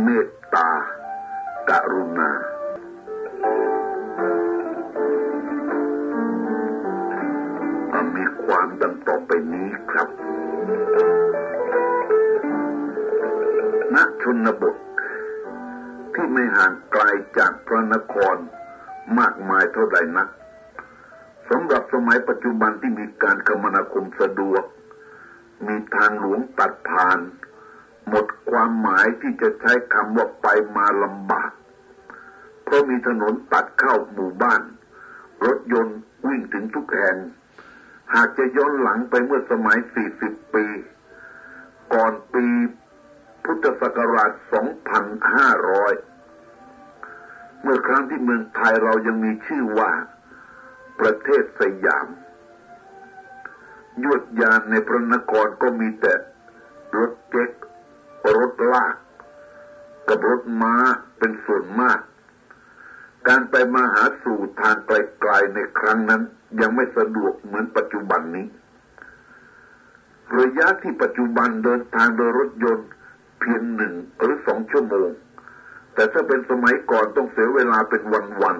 เมตตากรุณา มีความดังต่อไปนี้ครับ ณ ชนบท ที่ไม่ห่างไกลจากพระนครมากมายเท่าใดนักสำหรับสมัยปัจจุบันที่มีการคมนาคมสะดวก มีทางหลวงตัดผ่าน ความหมายที่จะใช้คำว่าไปมาลำบาก เพราะมีถนนตัดเข้าหมู่บ้าน รถยนต์วิ่งถึงทุกแห่งหากจะย้อนหลังไปเมื่อสมัย 40 ปี ก่อนปีพุทธศักราช 2500 เมื่อครั้งที่เมืองไทยเรายังมีชื่อว่า ประเทศสยาม ยวดยานในพระนครก็มีแต่รถเจ๊ก รถลากกับรถม้าเป็นส่วนมาก การไปมาหาสู่ทางไกลๆในครั้งนั้นยังไม่สะดวกเหมือนปัจจุบันนี้ ระยะที่ปัจจุบันเดินทางโดยรถยนต์เพียงหนึ่งหรือสองชั่วโมง แต่ถ้าเป็นสมัยก่อนต้องเสียเวลาเป็นวัน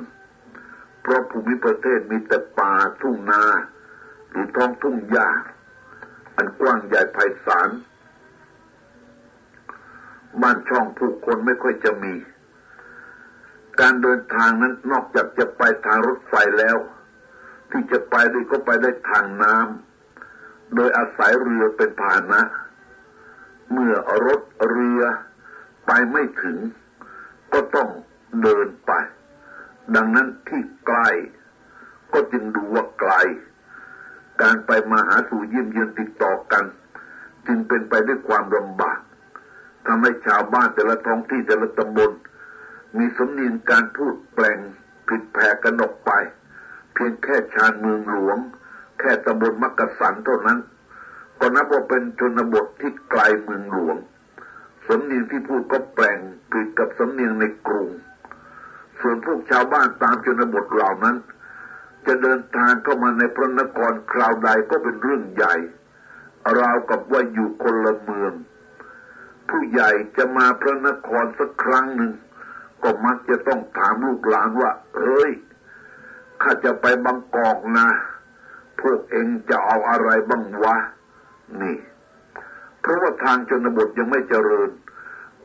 ๆ เพราะภูมิประเทศมีแต่ป่าทุ่งนา หรือท้องทุ่งหญ้าอันกว้างใหญ่ไพศาล บ้านช่องผู้คนไม่ค่อยจะมี การเดินทางนั้นนอกจากจะไปทางรถไฟแล้ว ที่จะไปได้ก็ไปได้ทางน้ำโดยอาศัยเรือเป็นพาหนะ เมื่อรถเรือไปไม่ถึง ก็ต้องเดินไป ดังนั้นที่ไกลก็จึงดูว่าไกล การไปมาหาสู่เยี่ยมเยือนติดต่อกัน จึงเป็นไปด้วยความลำบาก ทำให้ชาวบ้านแต่ละท้องที่แต่ละตำบล มีสำเนียงการพูดแปลงผิดแผกกันออกไป เพียงแค่ชานเมืองหลวง แค่ตำบลมักกะสันเท่านั้น ก็นับว่าเป็นชนบทที่ไกลเมืองหลวงสำเนียงที่พูดก็แปลงผิดกับสำเนียงในกรุง ส่วนพวกชาวบ้านตามชนบทเหล่านั้น จะเดินทางเข้ามาในพระนครคราวใดก็เป็นเรื่องใหญ่ ราวกับว่าอยู่คนละเมือง ผู้ใหญ่จะมาพระนครสักครั้งหนึ่ง ก็มักจะต้องถามลูกหลานว่าเฮ้ยข้าจะไปบางกอกนะ พวกเองจะเอาอะไรบ้างวะ นี่ เพราะว่าทางชนบทยังไม่เจริญ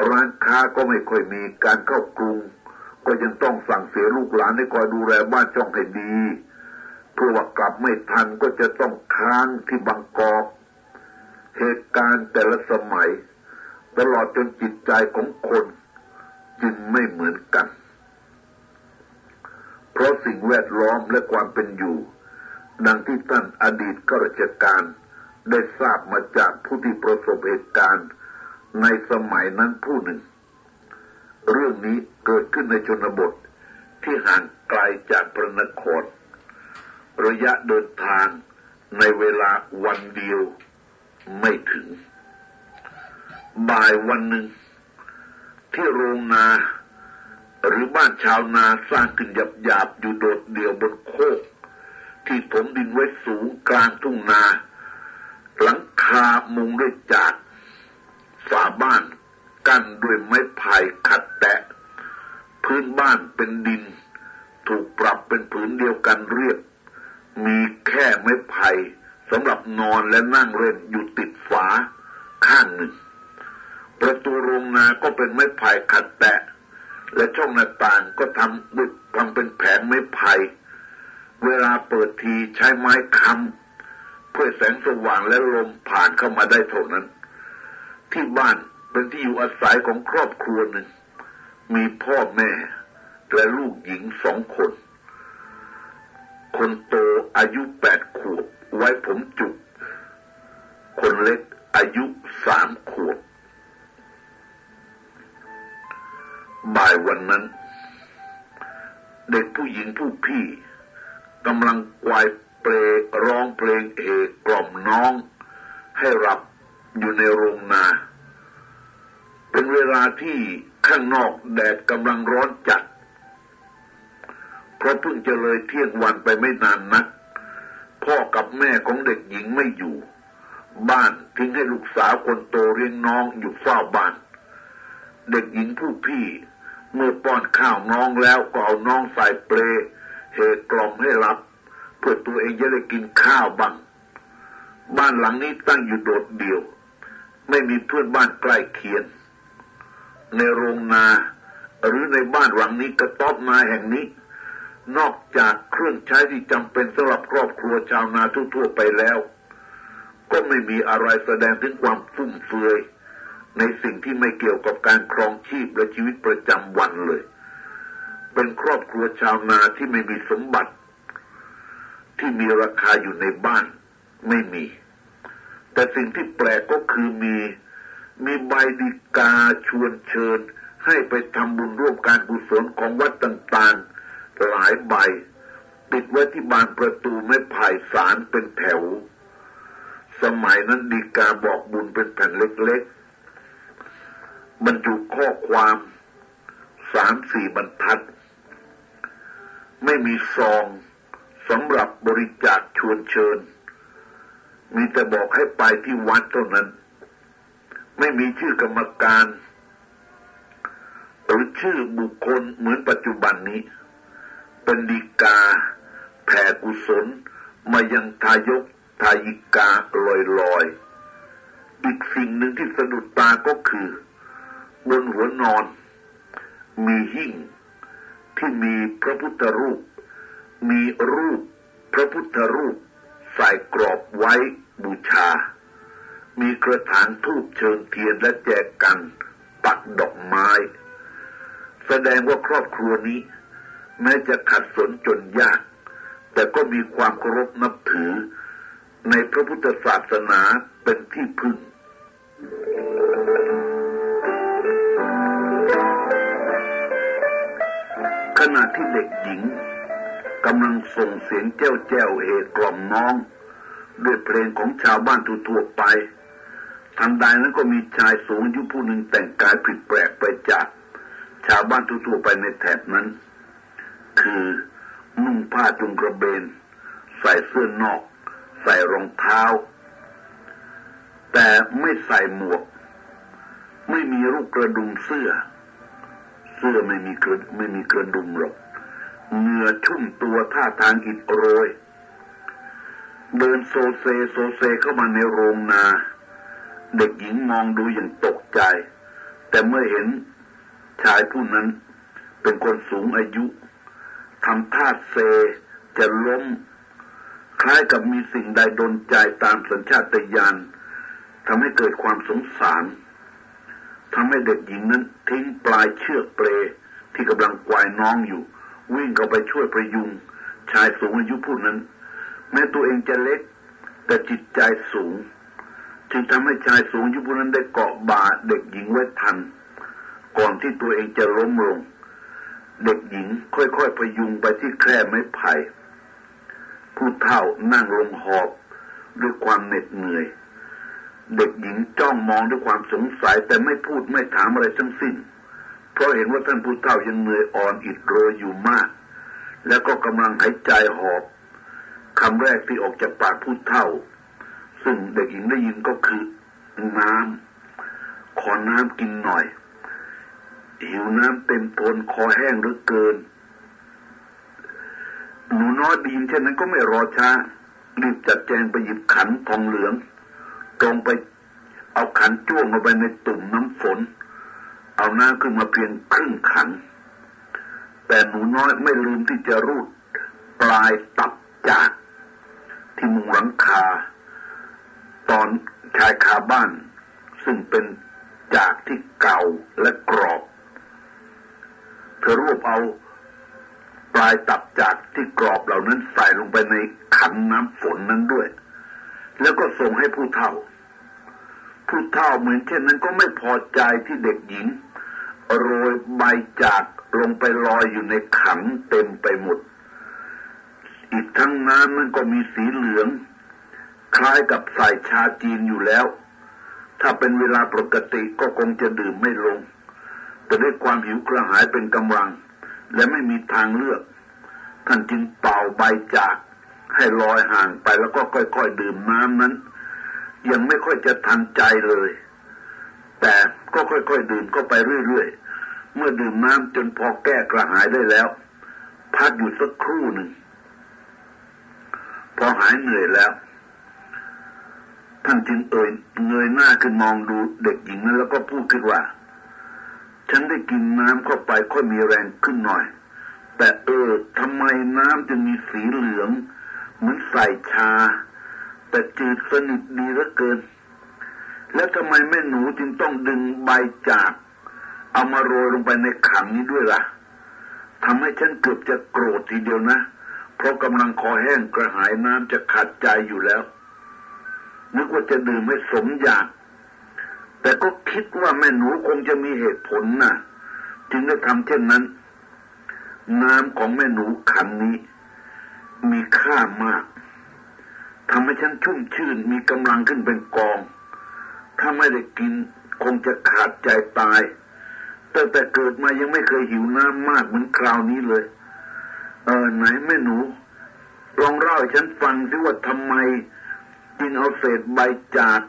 ร้านค้าก็ไม่ค่อยมีการเข้ากรุง ก็ยังต้องสั่งเสียลูกหลานให้คอยดูแลบ้านช่องให้ดีเพื่อว่ากลับไม่ทันก็จะต้องค้างที่บางกอก เหตุการณ์แต่ละสมัย ตลอดจนจิตใจของคนจึงไม่เหมือนกัน เพราะสิ่งแวดล้อมและความเป็นอยู่ดังที่ท่านอดีตข้าราชการได้ทราบมาจากผู้ที่ประสบเหตุการณ์ในสมัยนั้นผู้หนึ่ง เรื่องนี้เกิดขึ้นในชนบทที่ห่างไกลจากพระนคร ระยะเดินทางในเวลาวันเดียวไม่ถึง บ่ายวันหนึ่ง ที่โรงนาหรือบ้านชาวนาสร้างขึ้นหยาบหยาบอยู่โดดเดี่ยวบนโคก ที่ถมดินไว้สูงกลางทุ่งนา หลังคามุงด้วยจากฝาบ้านกั้นด้วยไม้ไผ่ขัดแตะ พื้นบ้านเป็นดิน ถูกปรับเป็นผืนเดียวกันเรียบ มีแค่ไม้ไผ่สำหรับนอนและนั่งเล่นอยู่ติดฝาข้างหนึ่ง ประตูโรงนาก็เป็นไม้ไผ่ขัดแตะและช่องหน้าต่างก็ทำด้วยทำเป็นแผงไม้ไผ่เวลาเปิดทีใช้ไม้ค้ำเพื่อแสงสว่างและลมผ่านเข้ามาได้เท่านั้น ที่บ้านเป็นที่อยู่อาศัยของครอบครัวหนึ่ง มีพ่อแม่และลูกหญิงสองคน คนโตอายุแปดขวบไว้ผมจุก คนเล็กอายุสามขวบ บ่ายวันนั้น เด็กผู้หญิงผู้พี่กำลังกวายเปลร้องเพลงเอกกล่อมน้อง ให้รับอยู่ในโรงนา เป็นเวลาที่ข้างนอกแดดกำลังร้อนจัด เพราะเพิ่งจะเลยเที่ยงวันไปไม่นานนัก พ่อกับแม่ของเด็กหญิงไม่อยู่ บ้านทิ้งให้ลูกสาวคนโตเลี้ยงน้องอยู่เฝ้าบ้าน เด็กหญิงผู้พี่ เมื่อป้อนข้าวน้องแล้วก็เอาน้องใส่เปลเหกล่อมให้รับเพื่อตัวเองจะได้กินข้าวบ้างบ้านหลังนี้ตั้งอยู่โดดเดี่ยว ไม่มีเพื่อนบ้านใกล้เคียงในโรงนาหรือในบ้านหลังนี้กระต๊อบนาแห่งนี้ นอกจากเครื่องใช้ที่จำเป็นสำหรับครอบครัวชาวนาทั่วๆไปแล้ว ก็ไม่มีอะไรแสดงถึงความฟุ่มเฟือย ในสิ่งที่ไม่เกี่ยวกับการครองชีพและชีวิตประจำวันเลย เป็นครอบครัวชาวนาที่ไม่มีสมบัติ ที่มีราคาอยู่ในบ้านไม่มี แต่สิ่งที่แปลกก็คือมี มีใบดิกาชวนเชิญ ให้ไปทำบุญร่วมการกุศลของวัดต่างๆ หลายใบติดไว้ที่บานประตูไม้ไผ่สารเป็นแถว สมัยนั้นดีกาบอกบุญเป็นแผ่นเล็กๆ บรรจุข้อความสามสี่บรรทัด ไม่มีซองสำหรับบริจาคชวนเชิญ มีแต่บอกให้ไปที่วัดเท่านั้น ไม่มีชื่อกรรมการ หรือชื่อบุคคลเหมือนปัจจุบันนี้ เป็นดีกาแผ่กุศลมายังทายกทายิกาลอยลอยอีกสิ่งหนึ่งที่สะดุดตาก็คือ บนหัวนอน มีหิ่งที่มีพระพุทธรูป มีรูปพระพุทธรูปใส่กรอบไว้บูชา มีกระถางทูบเชิญเทียนและแจกกันปักดอกไม้ แสดงว่าครอบครัวนี้ แม้จะขัดสนจนยาก แต่ก็มีความเคารพนับถือ ในพระพุทธศาสนาเป็นที่พึ่ง ขณะที่เด็กหญิงกำลังส่งเสียงแจ้วแจ้วเอกล่อมน้อง ด้วยเพลงของชาวบ้านทั่วไปทันใดนั้นก็มีชายสูงอายุผู้หนึ่งแต่งกายผิดแปลกไปจาก ชาวบ้านทั่วไปในแถบนั้น คือนุ่งผ้าจุงกระเบน ใส่เสื้อนอก ใส่รองเท้า แต่ไม่ใส่หมวก ไม่มีรูปกระดุมเสื้อ เสื้อไม่มีกระไม่มีกระดุมหรอกเหงื่อชุ่มตัวท่าทางอิดโรย เดินโซเซโซเซเข้ามาในโรงนา เด็กหญิงมองดูอย่างตกใจ แต่เมื่อเห็นชายผู้นั้นเป็นคนสูงอายุทำท่าเซจะล้ม คล้ายกับมีสิ่งใดดลใจตามสัญชาตญาณทำให้เกิดความสงสาร ทำให้เด็กหญิงนั้น ทิ้งปลายเชือกเปลที่กำลังกวายน้องอยู่ วิ่งเข้าไปช่วยประยุง ชายสูงอายุผู้นั้น แม้ตัวเองจะเล็ก แต่จิตใจสูง จึงทำให้ชายสูงอายุผู้นั้นได้เกาะบ่าเด็กหญิงไว้ทัน ก่อนที่ตัวเองจะล้มลง เด็กหญิงค่อยๆพยุงไปที่แคร่ไม้ไผ่ผู้เฒ่านั่งลงหอบด้วยความเหน็ดเหนื่อย เด็กหญิงจ้องมองด้วยความสงสัยแต่ไม่พูดไม่ถามอะไรทั้งสิ้น เพราะเห็นว่าท่านผู้เฒ่ายังเหนื่อยอ่อนอิดโรยอยู่มาก แล้วก็กำลังหายใจหอบคำแรกที่ออกจากปากผู้เฒ่า ซึ่งเด็กหญิงได้ยินก็คือน้ำขอน้ำกินหน่อย หิวน้ำเต็มทนคอแห้งเหรือเกิน หนูน้อยดีนเช่นนั้นก็ไม่รอช้ารีบจัดแจงไปหยิบขันทองเหลือง ตรงไปเอาขันจ้วงลงไปในตุ่มน้ำฝน เอาน้ำขึ้นมาเพียงครึ่งขัน แต่หนูน้อยไม่ลืมที่จะรูดปลายตับจากที่มุงหลังคา ตอนชายคาบ้าน ซึ่งเป็นจากที่เก่าและกรอบ เธอรวบเอาปลายตับจากที่กรอบเหล่านั้นใส่ลงไปในขันน้ำฝนนั้นด้วย แล้วก็ส่งให้ผู้เฒ่า ผู้เฒ่าเหมือนเช่นนั้นก็ไม่พอใจที่เด็กหญิง โรยใบจากลงไปลอยอยู่ในขันเต็มไปหมด อีกทั้งน้ำมันก็มีสีเหลือง คล้ายกับใส่ชาจีนอยู่แล้ว ถ้าเป็นเวลาปกติก็คงจะดื่มไม่ลง แต่ด้วยความหิวกระหายเป็นกำลัง และไม่มีทางเลือก ท่านจึงเป่าใบจาก ให้ลอยห่างไปแล้วก็ค่อยๆดื่มน้ำนั้น ยังไม่ค่อยจะทันใจเลย แต่ก็ค่อยๆดื่มเข้าไปเรื่อยๆ เมื่อดื่มน้ำจนพอแก้กระหายได้แล้ว พักอยู่สักครู่หนึ่ง พอหายเหนื่อยแล้วท่านจึงเอ่ยเงยหน้าขึ้นมองดูเด็กหญิงนั้นแล้วก็พูดขึ้นว่า ฉันได้กินน้ำเข้าไปค่อยมีแรงขึ้นหน่อย แต่เออทำไมน้ำจึงมีสีเหลือง เหมือนใส่ชา แต่จืดสนิทดีเหลือเกิน แล้วทำไมแม่หนูจึงต้องดึงใบจาก เอามาโรยลงไปในขันนี้ด้วยละ่ะทำให้ฉันเกือบจะโกรธทีเดียวนะ เพราะกำลังคอแห้งกระหายน้ำจะขาดใจอยู่แล้ว นึกว่าจะดื่มให้สมอยาก แต่ก็คิดว่าแม่หนูคงจะมีเหตุผลนะ่ะ จึงได้ทำเช่นนั้น น้ำของแม่หนูขันนี้ มีค่ามากทำให้ฉันชุ่มชื่นมีกำลังขึ้นเป็นกอง ถ้าไม่ได้กินคงจะขาดใจตายตั้งแต่เกิดมายังไม่เคยหิวน้ำมากเหมือนคราวนี้เลย เออไหนแม่หนู ลองเล่าให้ฉันฟังสิว่าทำไมจึงเอาเศษใบจาก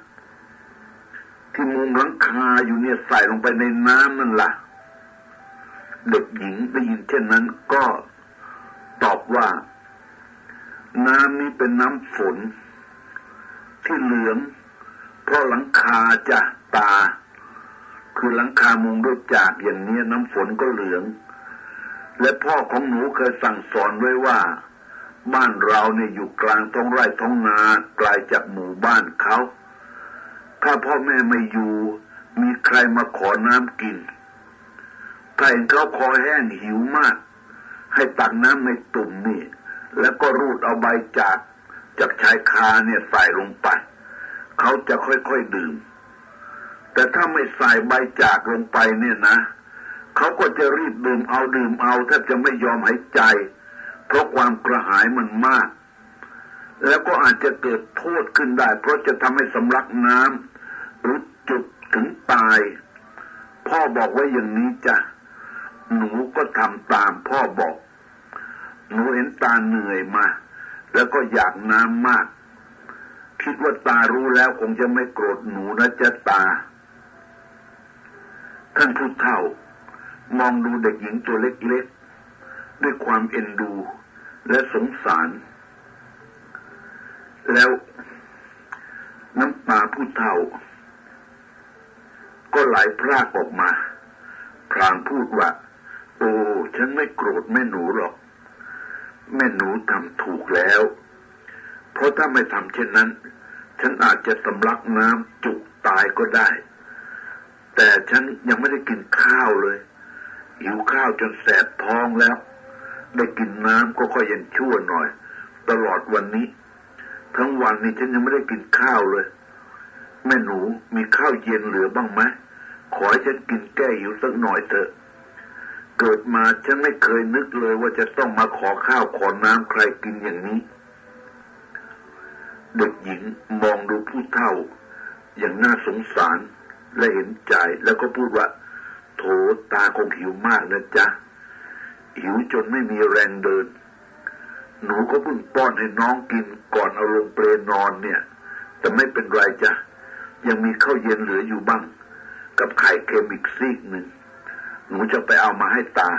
ที่มุมหลังคาอยู่เนี่ยใส่ลงไปในน้ำนั่นละ่ะ เด็กหญิงได้ยินเช่นนั้นก็ตอบว่า น้ำนี้เป็นน้ำฝน ที่เหลือง เพราะหลังคาจะตา คือหลังคามุงด้วยจากอย่างนี้น้ำฝนก็เหลือง และพ่อของหนูเคยสั่งสอนไว้ว่า บ้านเราเนี่ยอยู่กลางท้องไร่ท้องนาไกลาจากหมู่บ้านเขาถ้าพ่อแม่ไม่อยู่ มีใครมาขอน้ำกินถ้าเห็นเขาคอแห้งหิวมาก ให้ตักน้ำในตุ่มนี่ แล้วก็รูดเอาใบจากจากชายคาเนี่ยใส่ลงไป เขาจะค่อยๆดื่ม แต่ถ้าไม่ใส่ใบจากลงไปเนี่ยนะ เขาก็จะรีบดื่มเอาดื่มเอาแทบจะไม่ยอมหายใจ เพราะความกระหายมันมาก แล้วก็อาจจะเกิดโทษขึ้นได้ เพราะจะทำให้สำลักน้ำหรือจุดถึงตาย พ่อบอกไว่าอย่างนี้จ้ะหนูก็ทำตามพ่อบอก หนูเห็นตาเหนื่อยมา แล้วก็อยากน้ำมาก คิดว่าตารู้แล้วคงจะไม่โกรธหนูนะจ๊ะตา ท่านผู้เฒ่ามองดูเด็กหญิงตัวเล็กๆด้วยความเอ็นดูและสงสาร แล้วน้ำตาผู้เฒ่า ก็ไหลพรากออกมาพรางพูดว่า โอ้ ฉันไม่โกรธแม่หนูหรอก แม่หนูทำถูกแล้ว เพราะถ้าไม่ทำเช่นนั้น ฉันอาจจะสำลักน้ำจุกตายก็ได้ แต่ฉันยังไม่ได้กินข้าวเลยหิวข้าวจนแสบท้องแล้ว ได้กินน้ำก็ค่อยยังชั่วหน่อย ตลอดวันนี้ ทั้งวันนี้ฉันยังไม่ได้กินข้าวเลย แม่หนูมีข้าวเย็นเหลือบ้างไหมขอให้ฉันกินแก้หิวสักหน่อยเถอะ เกิดมาฉันไม่เคยนึกเลยว่าจะต้องมาขอข้าวขอน้ำใครกินอย่างนี้ เด็กหญิงมองดูผู้เฒ่า อย่างน่าสงสารและเห็นใจแล้วก็พูดว่า โถตาคงหิวมากนะจ๊ะ หิวจนไม่มีแรงเดิน หนูก็เพิ่งป้อนให้น้องกินก่อนเอาลงเปลนอนเนี่ย แต่ไม่เป็นไรจ้ะ ยังมีข้าวเย็นเหลืออยู่บ้าง กับไข่เค็มอีกซีกหนึ่ง หนูจะไปเอามาให้ตา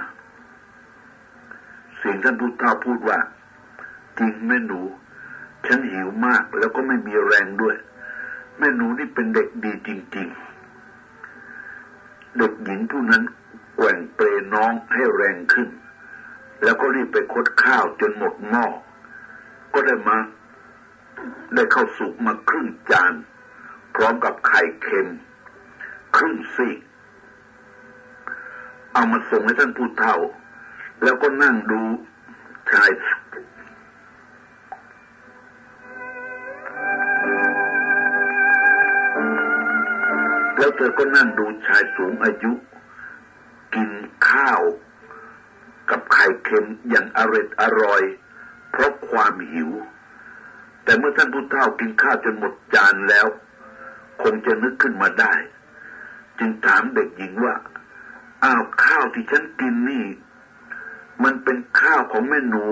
เสียงท่านผู้เฒ่าพูดว่า จริงแม่หนู ฉันหิวมากแล้วก็ไม่มีแรงด้วย แม่หนูนี่เป็นเด็กดีจริง ๆ เด็กหญิงผู้นั้นแกว่งเปรน้องให้แรงขึ้น แล้วก็รีบไปคดข้าวจนหมดหม้อก็ได้มา ได้เข้าสุกมาครึ่งจาน พร้อมกับไข่เค็ม ครึ่งซีก เอามาส่งให้ท่านผู้เฒ่า แล้วก็นั่งดูชายแล้วเธอก็นั่งดูชายสูงอายุ กินข้าว กับไข่เค็มอย่างอร่อยอร่อย เพราะความหิว แต่เมื่อท่านผู้เฒ่ากินข้าวจนหมดจานแล้ว คงจะนึกขึ้นมาได้ จึงถามเด็กหญิงว่า อ้าวข้าวที่ฉันกินนี่ มันเป็นข้าวของแม่หนู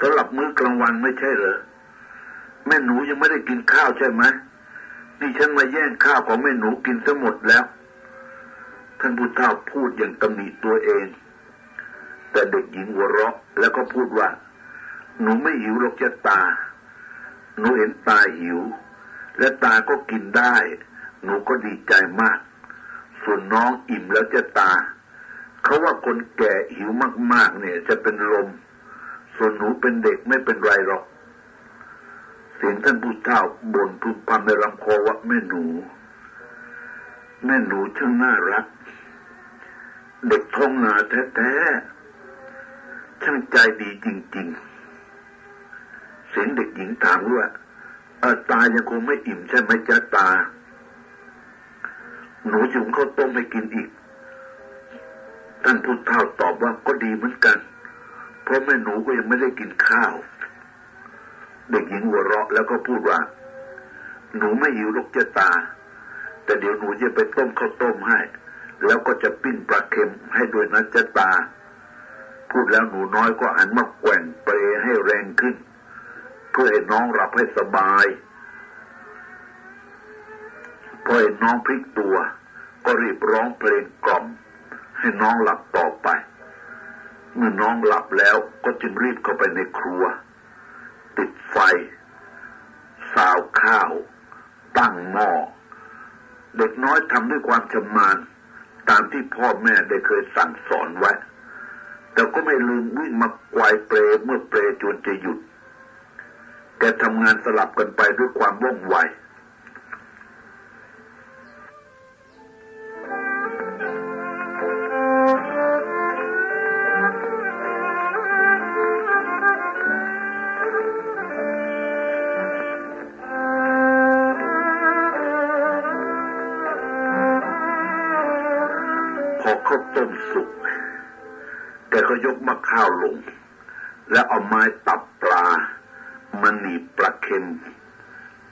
สำหรับมื้อกลางวันไม่ใช่เหรอแม่หนูยังไม่ได้กินข้าวใช่ไหมนี่ฉันมาแย่งข้าวของแม่หนูกินซะหมดแล้ว ท่านพุทธเจ้าพูดอย่างตำหนิตัวเอง แต่เด็กหญิงหัวเราะแล้วก็พูดว่า หนูไม่หิวหรอกจะตา หนูเห็นตาหิว และตาก็กินได้ หนูก็ดีใจมาก ส่วนน้องอิ่มแล้วจะตา เขาว่าคนแก่หิวมาก ๆ เนี่ย จะเป็นลม ส่วนหนูเป็นเด็กไม่เป็นไรหรอก เสียงท่านผู้เฒ่าบ่นพึมพำในลำคอว่าแม่หนู แม่หนูช่างน่ารัก เด็กท้องนาแท้ๆ ช่างใจดีจริง ๆ เสียงเด็กหญิงถามว่าตายังคงไม่อิ่มใช่ไหมจ๊ะตา หนูจุงข้าวต้มให้กินอีก ท่านผู้เฒ่าตอบว่าก็ดีเหมือนกัน เพราะแม่หนูก็ยังไม่ได้กินข้าว เด็กหญิงหัวเราะแล้วก็พูดว่า หนูไม่หิวลูกเจตา แต่เดี๋ยวหนูจะไปต้มข้าวต้มให้ แล้วก็จะปิ้งปลาเค็มให้ด้วยนะเจตา พูดแล้วหนูน้อยก็หันมาแกว่งเปรให้แรงขึ้น เพื่อให้น้องหลับให้สบาย พอเห็นน้องพลิกตัว ก็รีบร้องเพลงกล่อม ให้น้องหลับต่อไป เมื่อน้องหลับแล้วก็จึงรีบเข้าไปในครัว ติดไฟ สาวข้าว ตั้งหม้อเด็กน้อยทำด้วยความชำนาญตามที่พ่อแม่ได้เคยสั่งสอนไว้ แต่ก็ไม่ลืมวิ่งมากวายเปรเมื่อเปรจนจะหยุด แกทำงานสลับกันไปด้วยความว่องไว ข้าวลง แล้วเอาไม้ตับปลามันหนีปลาเค็ม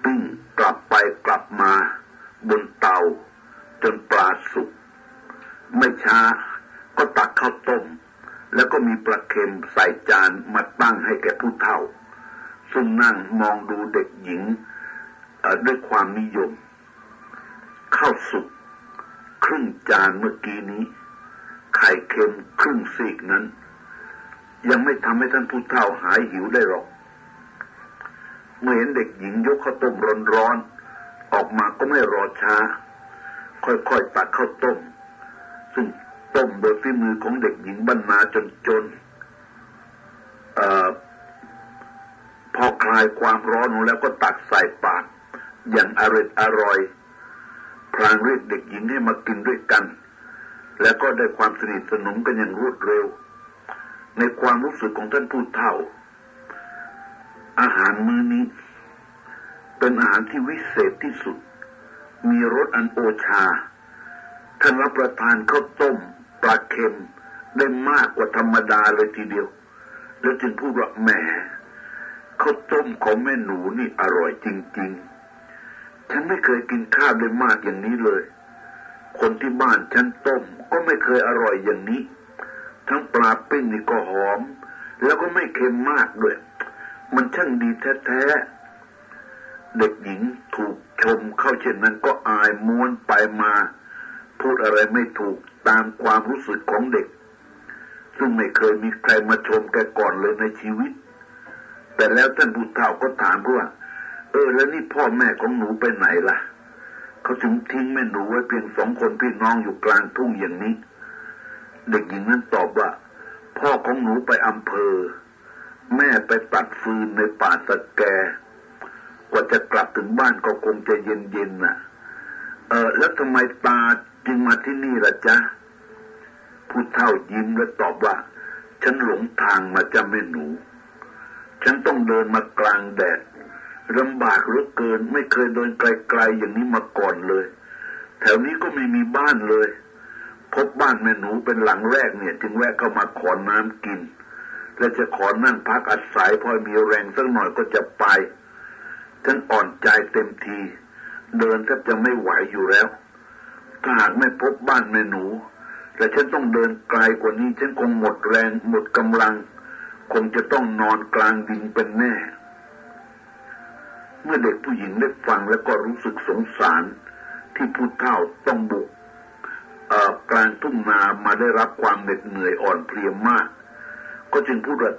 ปิ้งกลับไปกลับมาบนเตา จนปลาสุกไม่ช้าก็ตักข้าวต้ม แล้วก็มีปลาเค็มใส่จานมาตั้งให้แก่ผู้เฒ่า ซึ่งนั่งมองดูเด็กหญิงด้วยความนิยม ข้าวสุกครึ่งจานเมื่อกี้นี้ ไข่เค็มครึ่งซีกนั้น ยังไม่ทำให้ท่านผู้เฒ่าหายหิวได้หรอก เมื่อเห็นเด็กหญิงยกข้าวต้มร้อนๆออกมาก็ไม่รอช้า ค่อยๆตักข้าวต้ม ซึ่งต้มโดยฝีมือของเด็กหญิงบรรณาจนจนอพอคลายความร้อนลงแล้วก็ตักใส่ปาก อย่างอร่อยอร่อยพลางเรียกเด็กหญิงให้มากินด้วยกัน แล้วก็ได้ความสนิทสนมกันอย่างรวดเร็ว ในความรู้สึกของท่านผู้เฒ่า อาหารมื้อนี้ เป็นอาหารที่วิเศษที่สุด มีรสอันโอชา ท่านรับประทานข้าวต้มปลาเค็มได้มากกว่าธรรมดาเลยทีเดียว แล้วจึงพูดว่าแหมข้าวต้มของแม่หนูนี่อร่อยจริง ๆ ฉันไม่เคยกินข้าวได้มากอย่างนี้เลย คนที่บ้านฉันต้มก็ไม่เคยอร่อยอย่างนี้ ทั้งปลาปิ้งนี่ก็หอม แล้วก็ไม่เค็มมากด้วย มันช่างดีแท้ๆ เด็กหญิงถูกชมเข้าเช่นนั้นก็อายม้วนไปมา พูดอะไรไม่ถูกตามความรู้สึกของเด็ก ซึ่งไม่เคยมีใครมาชมแกก่อนเลยในชีวิต แต่แล้วท่านผู้เฒ่าก็ถามว่า เออ แล้วนี่พ่อแม่ของหนูไปไหนล่ะ เขาจึงทิ้งแม่หนูไว้เพียงสองคนพี่น้องอยู่กลางทุ่งอย่างนี้ เด็กหญิงนั้นตอบว่า พ่อของหนูไปอำเภอ แม่ไปตัดฟืนในป่าสะแก กว่าจะกลับถึงบ้านก็คงจะเย็นๆน่ะ เออแล้วทำไมตาจึงมาที่นี่ล่ะจ๊ะผู้เฒ่ายิ้มและตอบว่า ฉันหลงทางมาจ้าแม่หนู ฉันต้องเดินมากลางแดดลำบากเหลือเกิน ไม่เคยเดินไกลๆอย่างนี้มาก่อนเลย แถวนี้ก็ไม่มีบ้านเลย พบบ้านแม่หนูเป็นหลังแรกเนี่ย จึงแวะเข้ามาขอน้ำกิน และจะขอนั่งพักอาศัยพอมีแรงสักหน่อยก็จะไปฉันอ่อนใจเต็มที เดินแทบจะไม่ไหวอยู่แล้ว ถ้าหากไม่พบบ้านแม่หนูแต่ฉันต้องเดินไกลกว่านี้ ฉันคงหมดแรงหมดกำลัง คงจะต้องนอนกลางดินเป็นแน่ เมื่อเด็กผู้หญิงได้ฟังแล้วก็รู้สึกสงสารที่ผู้เฒ่าต้องบุก กลางทุ่งนามาได้รับความเหน็ดเหนื่อยอ่อนเพลียมาก ก็จึงพูดว่า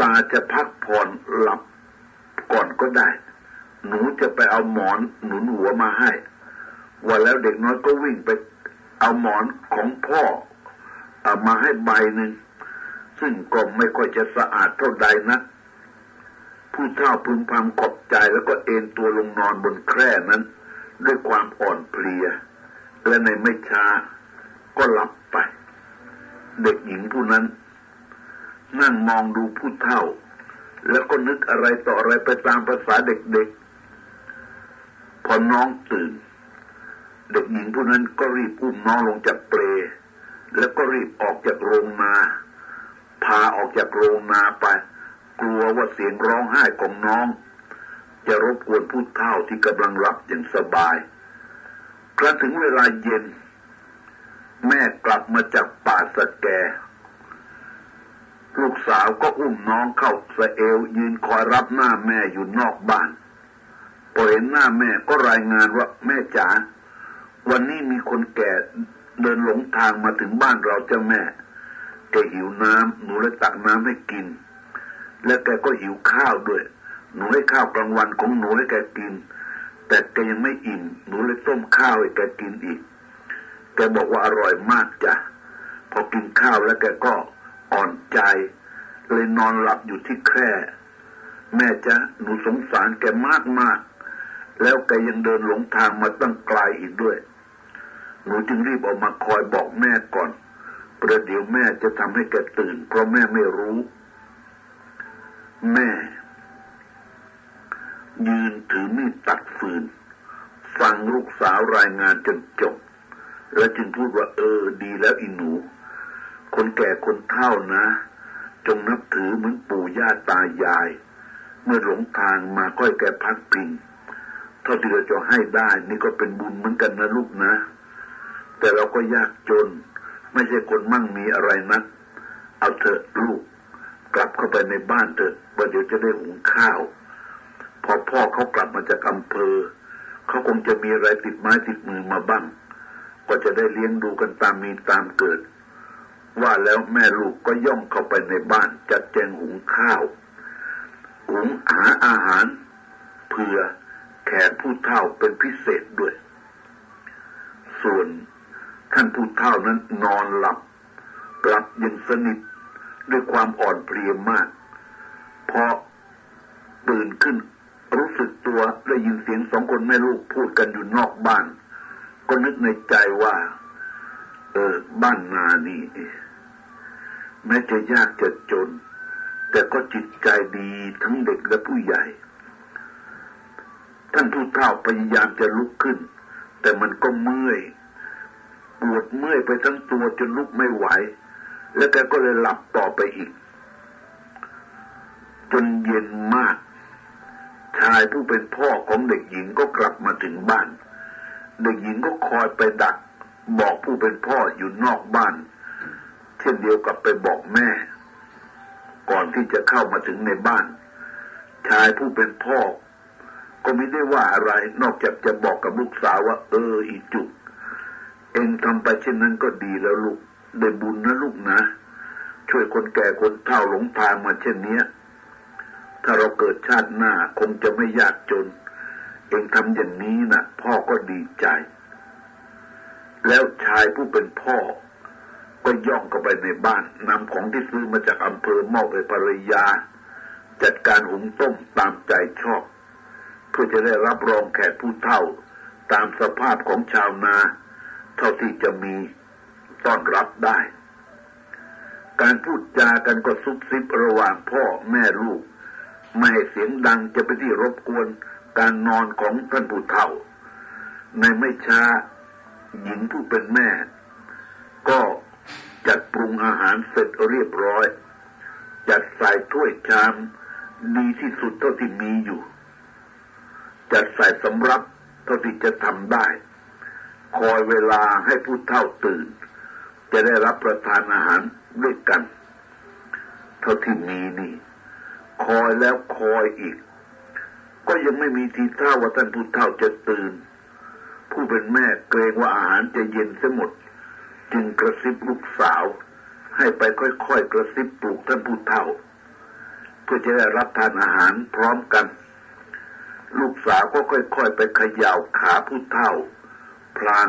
ตาจะพักผ่อนหลับก่อนก็ได้ หนูจะไปเอาหมอนหนุนหัวมาให้ว่าแล้วเด็กน้อยก็วิ่งไปเอาหมอนของพ่ออามาให้ใบหนึ่ง ซึ่งก็ไม่ค่อยจะสะอาดเท่าใดนะผู้เฒ่าพึงพำขอบใจแล้วก็เอนตัวลงนอนบนแคร่นั้น ด้วยความอ่อนเพลีย และในไม่ช้าก็หลับไป เด็กหญิงผู้นั้น นั่งมองดูผู้เฒ่า แล้วก็นึกอะไรต่ออะไรไปตามภาษาเด็กๆ พอน้องตื่น เด็กหญิงผู้นั้นก็รีบอุ้มน้องลงจากเปลแล้วก็รีบออกจากโรงนาพาออกจากโรงนาไป กลัวว่าเสียงร้องไห้ของน้อง จะรบกวนผู้เฒ่าที่กำลังหลับอย่างสบาย กระถึงเวลาเย็น แม่กลับมาจากป่าสะแก ลูกสาวก็อุ้มน้องเข้าสะเอวยืนคอยรับหน้าแม่อยู่นอกบ้านพอเห็นหน้าแม่ก็รายงานว่าแม่จ๋าวันนี้มีคนแก่เดินหลงทางมาถึงบ้านเราเจ้าแม่แกหิวน้ำหนูเลยตักน้ำให้กิน และแกก็หิวข้าวด้วย หนูให้ข้าวกลางวันของหนูให้แกกิน แต่แกยังไม่อิ่มหนูเลยต้มข้าวให้แกกินอีกแกบอกว่าอร่อยมากจ้ะพอกินข้าวแล้วแกก็อ่อนใจ เลยนอนหลับอยู่ที่แคร่แม่จ๊ะหนูสงสารแกมากมากแล้วแกยังเดินหลงทางมาตั้งไกลอีกด้วย หนูจึงรีบออกมาคอยบอกแม่ก่อนประเดี๋ยวแม่จะทำให้แกตื่น เพราะแม่ไม่รู้ แม่ ยืนถือมีดตัดฟืน ฟังลูกสาวรายงานจนจบ แล้วจึงพูดว่าเออดีแล้วอีหนู คนแก่คนเฒ่านะ จงนับถือเหมือนปู่ย่าตายาย เมื่อหลงทางมาก็ให้แกพักพิงเท่าที่เราจะให้ได้นี่ก็เป็นบุญเหมือนกันนะลูกนะ แต่เราก็ยากจน ไม่ใช่คนมั่งมีอะไรนะเอาเถอะลูก กลับเข้าไปในบ้านเถอะว่าเดี๋ยวจะได้หุงข้าว พอพ่อเขากลับมาจากอำเภอเขาคงจะมีอะไรติดไม้ติดมือมาบ้าง ก็จะได้เลี้ยงดูกันตามมีตามเกิด ว่าแล้วแม่ลูกก็ย่องเข้าไปในบ้านจัดแจงหุงข้าวหุงหาอาหารเพื่อแขกผู้เฒ่าเป็นพิเศษด้วย ส่วนท่านผู้เฒ่านั้นนอนหลับหลับย่างสนิทด้วยความอ่อนเพลียมาก พอตื่นขึ้น รู้สึกตัวได้ยินเสียงสองคนแม่ลูกพูดกันอยู่นอกบ้าน ก็นึกในใจว่า เออ บ้านนานี่แม้จะยากจะจน แต่ก็จิตใจดีทั้งเด็กและผู้ใหญ่ ท่านผู้เฒ่าพยายามจะลุกขึ้น แต่มันก็เมื่อยปวดเมื่อยไปทั้งตัวจนลุกไม่ไหว แล้วแกก็เลยหลับต่อไปอีก จนเย็นมาก ชายผู้เป็นพ่อของเด็กหญิงก็กลับมาถึงบ้าน เด็กหญิงก็คอยไปดัก บอกผู้เป็นพ่ออยู่นอกบ้าน เช่นเดียวกับไปบอกแม่ ก่อนที่จะเข้ามาถึงในบ้าน ชายผู้เป็นพ่อ ก็ไม่ได้ว่าอะไร นอกจากจะบอกกับลูกสาวว่า เอออีจุก เองทำไปเช่นนั้นก็ดีแล้วลูกได้บุญนะลูกนะ ช่วยคนแก่คนเฒ่าหลงทางมาเช่นเนี้ย ถ้าเราเกิดชาติหน้าคงจะไม่ยากจน เองทำอย่างนี้นะพ่อก็ดีใจ แล้วชายผู้เป็นพ่อ ก็ย่องเข้าไปในบ้านนำของที่ซื้อมาจากอำเภอมอบให้ภรรยา จัดการหุงต้มตามใจชอบ เพื่อจะได้รับรองแขกผู้เฒ่า ตามสภาพของชาวนา เท่าที่จะมีต้อนรับได้ การพูดจากันก็ซุบซิบระหว่างพ่อแม่ลูก ไม่ให้เสียงดังจะไปที่รบกวนการนอนของท่านผู้เฒ่า ในไม่ช้าหญิงผู้เป็นแม่ ก็จัดปรุงอาหารเสร็จเรียบร้อย จัดใส่ถ้วยชามดีที่สุดเท่าที่มีอยู่ จัดใส่สำรับเท่าที่จะทำได้ คอยเวลาให้ผู้เฒ่าตื่น จะได้รับประทานอาหารด้วยกัน เท่าที่มีนี่ คอยแล้วคอยอีก ก็ยังไม่มีทีท่าว่าท่านผู้เฒ่าจะตื่น ผู้เป็นแม่เกรงว่าอาหารจะเย็นเสียหมด จึงกระซิบลูกสาว ให้ไปค่อยๆกระซิบปลุกท่านผู้เฒ่า เพื่อจะได้รับทานอาหารพร้อมกัน ลูกสาวก็ค่อยๆไปขย่าขาผู้เฒ่า พลาง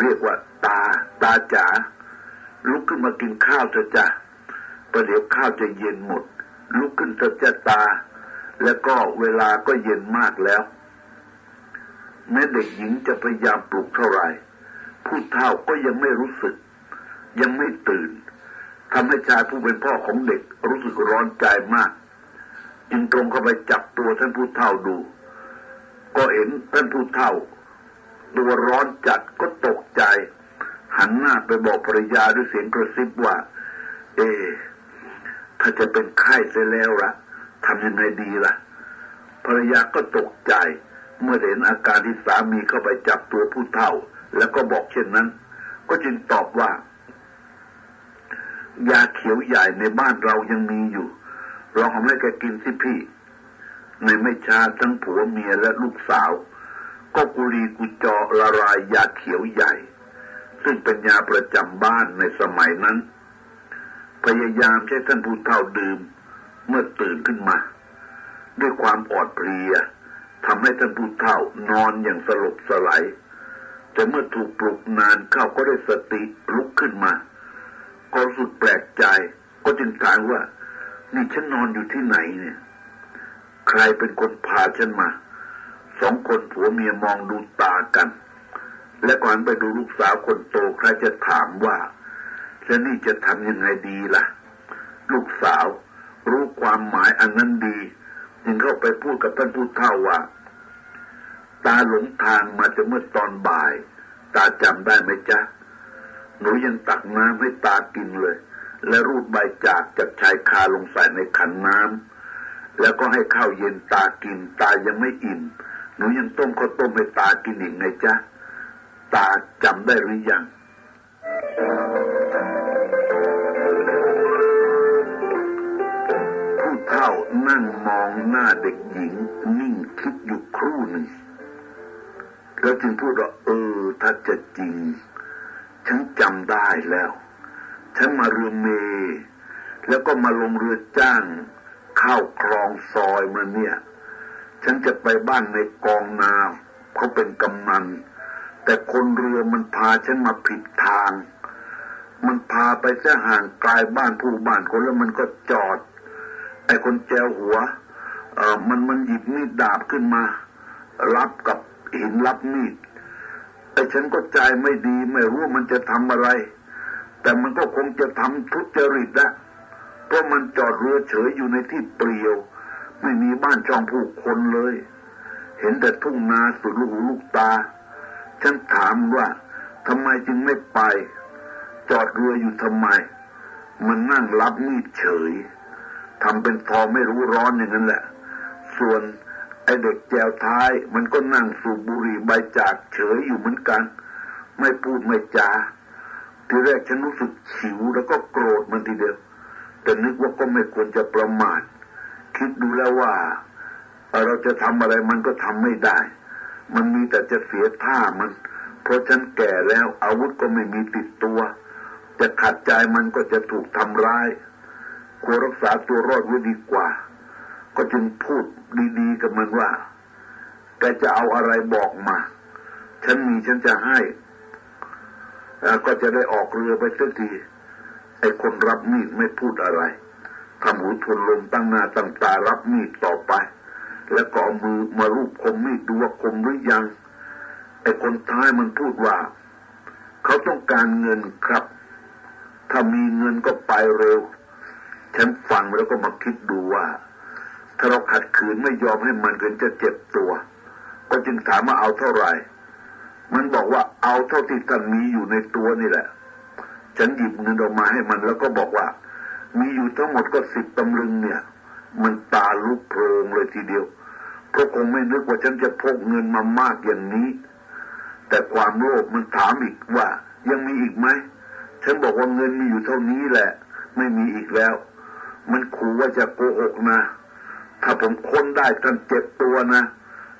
เรียกว่าตา ตาจ๋าลุกขึ้นมากินข้าวเถอะจ้ะประเดี๋ยวข้าวจะเย็นหมด ลุกขึ้นเถอะจ้ะตา แล้วก็เวลาก็เย็นมากแล้ว แม้เด็กหญิงจะพยายามปลุกเท่าไหร่ผู้เฒ่าก็ยังไม่รู้สึก ยังไม่ตื่นทำให้ชายผู้เป็นพ่อของเด็กรู้สึกร้อนใจมาก จึงตรงเข้าไปจับตัวท่านผู้เฒ่าดู ก็เห็นท่านผู้เฒ่า ตัวร้อนจัดก็ตกใจ หันหน้าไปบอกภรรยาด้วยเสียงกระซิบว่า เอ ถ้าจะเป็นไข้เสียแล้วละทำยังไงดีละ่ะ ภรรยาก็ตกใจ เมื่อเห็นอาการที่สามีเข้าไปจับตัวผู้เฒ่า แล้วก็บอกเช่นนั้น ก็จึงตอบว่า ยาเขียวใหญ่ในบ้านเรายังมีอยู่ลองเอาให้แกกินสิพี่ ในไม่ช้าทั้งผัวเมียและลูกสาว ก็กุลีกุจอละลายยาเขียวใหญ่ ซึ่งเป็นยาประจำบ้านในสมัยนั้น พยายามใช้ท่านผู้เฒ่าดื่ม เมื่อตื่นขึ้นมา ด้วยความอ่อนเพลียทำให้ท่านผู้เฒ่านอนอย่างสลบสลายแต่เมื่อถูกปลุกนานเข้าก็ได้สติลุกขึ้นมาก็สึกแปลกใจ ก็จึงถามว่า นี่ฉันนอนอยู่ที่ไหนเนี่ย ใครเป็นคนพาฉันมาสองคนผัวเมียมองดูตากัน และก่อนไปดูลูกสาวคนโตใครจะถามว่า ฉันนี่จะทำยังไงดีล่ะ ลูกสาว รู้ความหมายอันนั้นดีจึงเข้าไปพูดกับท่านผู้เฒ่าว่า ตาหลงทางมาจะเมื่อตอนบ่าย ตาจำได้ไหมจ๊ะ หนูยังตักน้ำให้ตากินเลย และรูดใบจากจากชายคาลงใส่ในขันน้ำแล้วก็ให้ข้าวเย็นตากิน ตายังไม่อิ่มหนูยังต้มข้าวต้มให้ตากินอีกไงจ๊ะ ตาจำได้หรือยัง ผู้เฒ่านั่งมองหน้าเด็กหญิง นิ่งคิดอยู่ครู่หนึ่ง แล้วจึงพูดว่าเออ ถ้าจะจริง ฉันจำได้แล้ว ฉันมาเรือเม แล้วก็มาลงเรือจ้างเข้าคลองซอยมาเนี่ย ฉันจะไปบ้านในกองนาเขาเป็นกำนัน แต่คนเรือมันพาฉันมาผิดทาง มันพาไปซะห่างไกลบ้านผู้บ้านคนแล้วมันก็จอด ไอ้คนแจวหัว เออมันมันหยิบมีดดาบขึ้นมา รับกับหินรับมีดแต่ฉันก็ใจไม่ดีไม่รู้มันจะทำอะไร แต่มันก็คงจะทำทุจริตนะเพราะมันจอดเรือเฉยอยู่ในที่เปลี่ยว ไม่มีบ้านช่องผู้คนเลย เห็นแต่ทุ่งนาสุดลูกหูลูกตา ฉันถามว่าทำไมจึงไม่ไป จอดเรืออยู่ทำไม มันนั่งรับมีดเฉยทำเป็นทอไม่รู้ร้อนอย่างนั้นแหละ ส่วนไอเด็กแจวท้าย มันก็นั่งสูบบุหรี่ใบจากเฉยอยู่เหมือนกัน ไม่พูดไม่จาทีแรกฉันรู้สึกฉิวแล้วก็โกรธมันทีเดียว แต่นึกว่าก็ไม่ควรจะประมาท คิดดูแล้วว่า เราจะทำอะไรมันก็ทำไม่ได้ มันมีแต่จะเสียท่ามัน เพราะฉันแก่แล้วอาวุธก็ไม่มีติดตัว จะขัดใจมันก็จะถูกทำร้ายควรรักษาตัวรอดไว้ดีกว่า ก็จึงพูดดีๆกับมันว่าแกจะเอาอะไรบอกมา ฉันมีฉันจะให้ ก็จะได้ออกเรือไปสักที ไอ้คนรับมีดไม่พูดอะไรทำหูทนลมตั้งหน้าตั้งตารับมีดต่อไป แล้วก็เอามือมารูปคมมีดดูว่าคมหรือยังไอ้คนท้ายมันพูดว่า เขาต้องการเงินครับ ถ้ามีเงินก็ไปเร็ว ฉันฟังแล้วก็มาคิดดูว่า ถ้าเราขัดขืนไม่ยอมให้มันเกินจะเจ็บตัว ก็จึงถามว่าเอาเท่าไหร่ มันบอกว่าเอาเท่าที่ท่านมีอยู่ในตัวนี่แหละ ฉันหยิบเงินออกมาให้มันแล้วก็บอกว่า มีอยู่ทั้งหมดก็สิบตำลึงเนี่ย มันตาลุกโพรงเลยทีเดียวเพราะคงไม่นึกว่าฉันจะพกเงินมามากอย่างนี้ แต่ความโลภมันถามอีกว่า ยังมีอีกไหมฉันบอกว่าเงินมีอยู่เท่านี้แหละ ไม่มีอีกแล้ว มันขู่ว่าจะโกหกนะ ถ้าผมค้นได้ท่านเจ็บตัวนะ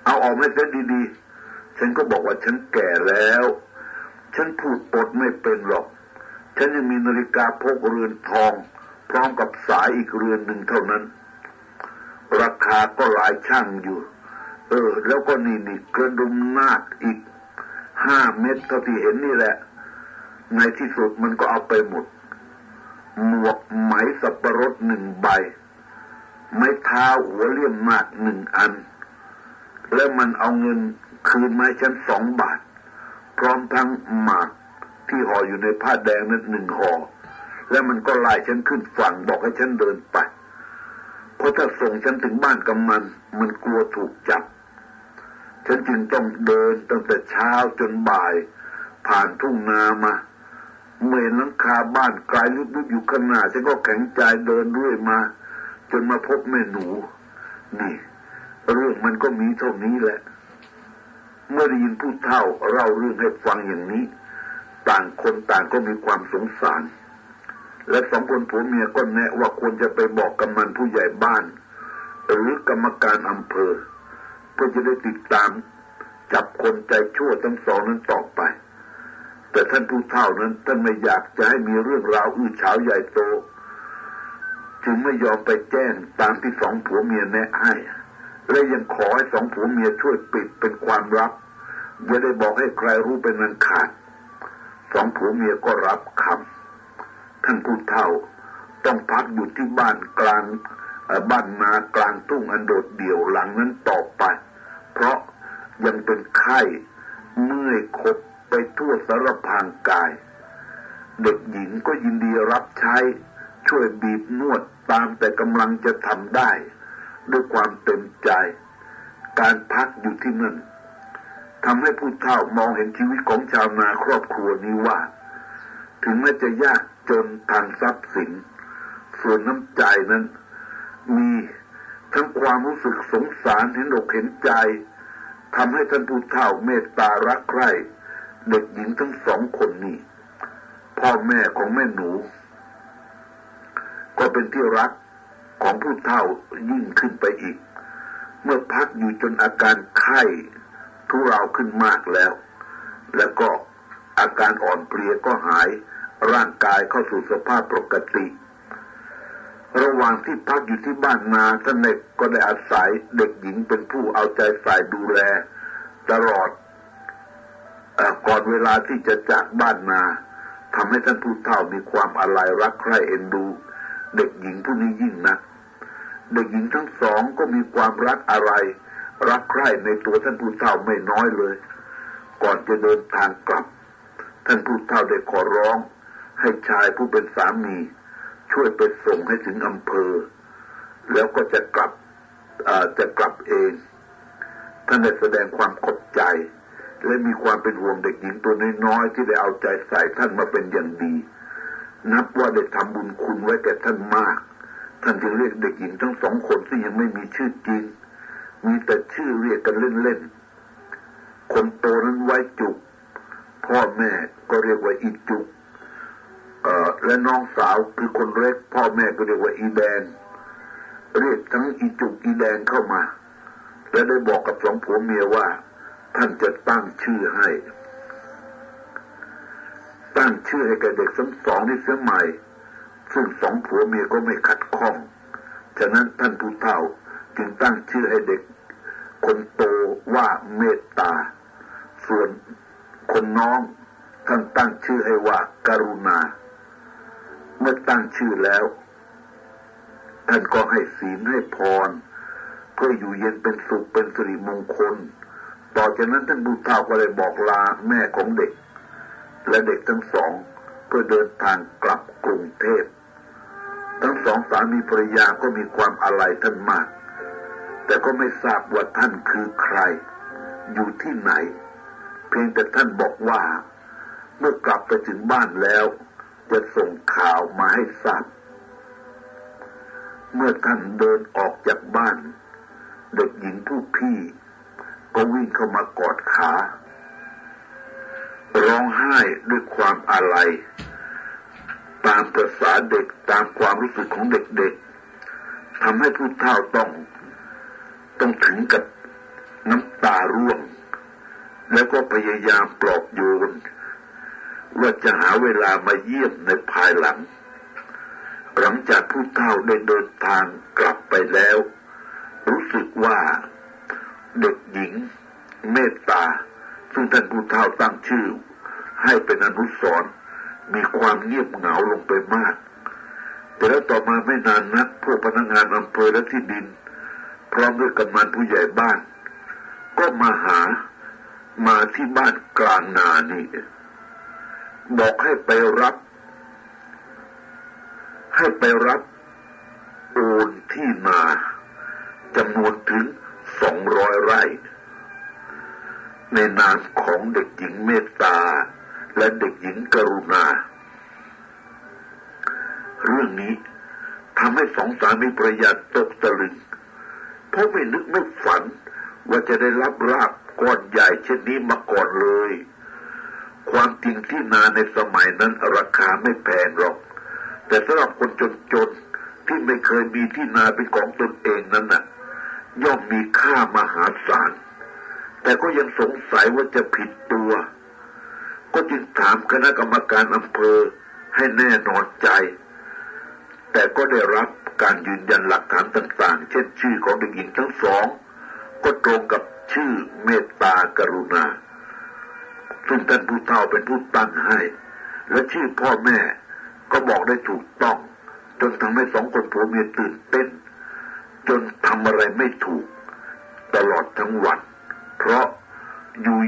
เอาออกไม่เส้นดีๆ ฉันก็บอกว่าฉันแก่แล้ว ฉันพูดปดไม่เป็นหรอก ฉันยังมีนาฬิกาพกเรือนทอง พร้อมกับสายอีกเรือนหนึ่งเท่านั้น ราคาก็หลายช่างอยู่ เออ แล้วก็นี่นี่กระดุมนาคอีกห้าเม็ดเท่าที่เห็นนี่แหละ ในที่สุดมันก็เอาไปหมด หมวกไหมสับปะรดหนึ่งใบ ไม้เท้าหัวเลี่ยมมากหนึ่งอัน แล้วมันเอาเงินคืนมาให้ฉันสองบาท พร้อมทั้งหมากที่ห่ออยู่ในผ้าแดงนั้นหนึ่งห่อแล้วมันก็ไล่ฉันขึ้นฝั่งบอกให้ฉันเดินไป ราะถ้าส่งฉันถึงบ้านกำมัน มันกลัวถูกจับ ฉันจึงต้องเดินตั้งแต่เช้าจนบ่าย ผ่านทุ่งนามาเมื่อหลังคาบ้านไกลลุกๆอยู่ข้างหน้าฉันก็แข็งใจเดินเรื่อยมา จนมาพบแม่หนู นี่ เรื่องมันก็มีเท่านี้แหละ เมื่อได้ยินผู้เฒ่าเล่าเรื่องให้ฟังอย่างนี้ ต่างคนต่างก็มีความสงสาร และสองคนผัวเมียก็แนะว่าควรจะไปบอกกำนันผู้ใหญ่บ้าน หรือกรรมการอำเภอ เพื่อจะได้ติดตาม จับคนใจชั่วทั้งสองนั้นต่อไป แต่ท่านผู้เฒ่านั้นท่านไม่อยากจะให้มีเรื่องราวอื้อฉาวใหญ่โต จึงไม่ยอมไปแจ้งตามที่สองผัวเมียแนะให้ และยังขอให้สองผัวเมียช่วยปิดเป็นความลับอย่าได้บอกให้ใครรู้เป็นนันขาด สองผัวเมียก็รับคำ ท่านผู้เฒ่า ต้องพักอยู่ที่บ้านกลางบ้านนากลางทุ่งอันโดดเดี่ยวหลังนั้นต่อไป เพราะยังเป็นไข้เมื่อยคบไปทั่วสารพางกาย เด็กหญิงก็ยินดีรับใช้ ช่วยบีบนวดตามแต่กำลังจะทำได้ ด้วยความเต็มใจ การพักอยู่ที่นั่นทำให้ผู้เฒ่ามองเห็นชีวิตของชาวนาครอบครัวนี้ว่า ถึงแม้จะยาก จนทางทรัพย์สิน ส่วนน้ำใจนั้น มีทั้งความรู้สึกสงสารเห็นอกเห็นใจทำให้ท่านผู้เฒ่าเมตตารักใคร่เด็กหญิงทั้งสองคนนี้ พ่อแม่ของแม่หนู ก็เป็นที่รักของผู้เฒ่ายิ่งขึ้นไปอีก เมื่อพักอยู่จนอาการไข้ทุเราขึ้นมากแล้ว แล้วก็อาการอ่อนเพลียก็หาย ร่างกายเข้าสู่สภาพปกติ ระหว่างที่พักอยู่ที่บ้านนาท่านเอกก็ได้อาศัยเด็กหญิงเป็นผู้เอาใจใส่ดูแล ตลอดก่อนเวลาที่จะจากบ้านนาทำให้ท่านผู้เฒ่ามีความอะไรรักใคร่เอ็นดู เด็กหญิงผู้นี้ยิ่งนักเด็กหญิงทั้งสองก็มีความรักอะไร รักใคร่ในตัวท่านผู้เฒ่าไม่น้อยเลย ก่อนจะเดินทางกลับ ท่านผู้เฒ่าได้ขอร้อง ให้ชายผู้เป็นสามี ช่วยไปส่งให้ถึงอำเภอ แล้วก็จะกลับจะกลับเอง ท่านได้แสดงความขอบใจ และมีความเป็นห่วงเด็กหญิงตัวน้อยๆที่ได้เอาใจใส่ท่านมาเป็นอย่างดี นับว่าได้ทำบุญคุณไว้แก่ท่านมาก ท่านจึงเรียกเด็กหญิงทั้งสองคนที่ยังไม่มีชื่อจริง มีแต่ชื่อเรียกกันเล่นๆ คนโตนั้นไว้จุกพ่อแม่ก็เรียกว่าอีจุก และน้องสาวคือคนเล็ก พ่อแม่ก็เรียกว่าอีแดงเรียกทั้งอีจุกอีแดงเข้ามา และได้บอกกับสองผัวเมียว่า ท่านจะตั้งชื่อให้ ตั้งชื่อให้แก่เด็กทั้งสองนี่เสียใหม่ ซึ่งสองผัวเมียก็ไม่ขัดข้อง ฉะนั้นท่านผู้เฒ่าจึงตั้งชื่อให้เด็ก คนโตว่าเมตตา ส่วนคนน้องท่านตั้งชื่อให้ว่าการุณา เมื่อตั้งชื่อแล้ว ท่านก็ให้ศีลให้พร เพื่ออยู่เย็นเป็นสุขเป็นสิริมงคล ต่อจากนั้นท่านบุตรเฒ่าก็เลยบอกลาแม่ของเด็ก และเด็กทั้งสองเพื่อเดินทางกลับกรุงเทพ ทั้งสองสามีภรรยาก็มีความอะไรท่านมาก แต่ก็ไม่ทราบว่าท่านคือใคร อยู่ที่ไหน เพียงแต่ท่านบอกว่า เมื่อกลับไปถึงบ้านแล้ว จะส่งข่าวมาให้ทราบ เมื่อท่านเดินออกจากบ้าน เด็กหญิงผู้พี่ ก็วิ่งเข้ามากอดขา ร้องไห้ด้วยความอาลัย ตามประษาเด็กตามความรู้สึกของเด็กๆทำให้ผู้เฒ่าต้อง ต้องถึงกับน้ำตาร่วง แล้วก็พยายามปลอบโยน ว่าจะหาเวลามาเยี่ยมในภายหลัง หลังจากผู้เฒ่าได้เดินทางกลับไปแล้ว รู้สึกว่าเด็กหญิง เมตตา ซึ่งท่านผู้เฒ่าตั้งชื่อ ให้เป็นอนุสรมีความเงียบเหงาลงไปมาก แต่แล้วต่อมาไม่นานนักพวกพนักงานอำเภอและที่ดิน พร้อมด้วยกำนันผู้ใหญ่บ้าน ก็มาหามาที่บ้านกลางนานี่ บอกให้ไปรับ ให้ไปรับโอนที่นาจำนวนถึงสองร้อยไร่ ในนามของเด็กหญิงเมตตา และเด็กหญิงกรุณา เรื่องนี้ทำให้สองสามีประหยัดตกตะลึง เพราะไม่นึกไม่ฝันว่าจะได้รับราบก้อนใหญ่เช่นนี้มาก่อนเลย ความจริงที่นาในสมัยนั้นราคาไม่แพงหรอก แต่สำหรับคนจนๆที่ไม่เคยมีที่นาเป็นของตนเองนั้นน่ะ ย่อมมีค่ามหาศาล แต่ก็ยังสงสัยว่าจะผิดตัว ก็จึงถามคณะกรรมการอำเภอให้แน่นอนใจ แต่ก็ได้รับการยืนยันหลักฐานต่างๆ เช่นชื่อของเด็กหญิงทั้งสอง ก็ตรงกับชื่อเมตตากรุณา ซึ่งท่านผู้เฒ่าเป็นผู้ตั้งให้ และชื่อพ่อแม่ก็บอกได้ถูกต้อง จนทำให้สองคนผัวเมียตื่นเต้น จนทำอะไรไม่ถูก ตลอดทั้งวัน เพราะ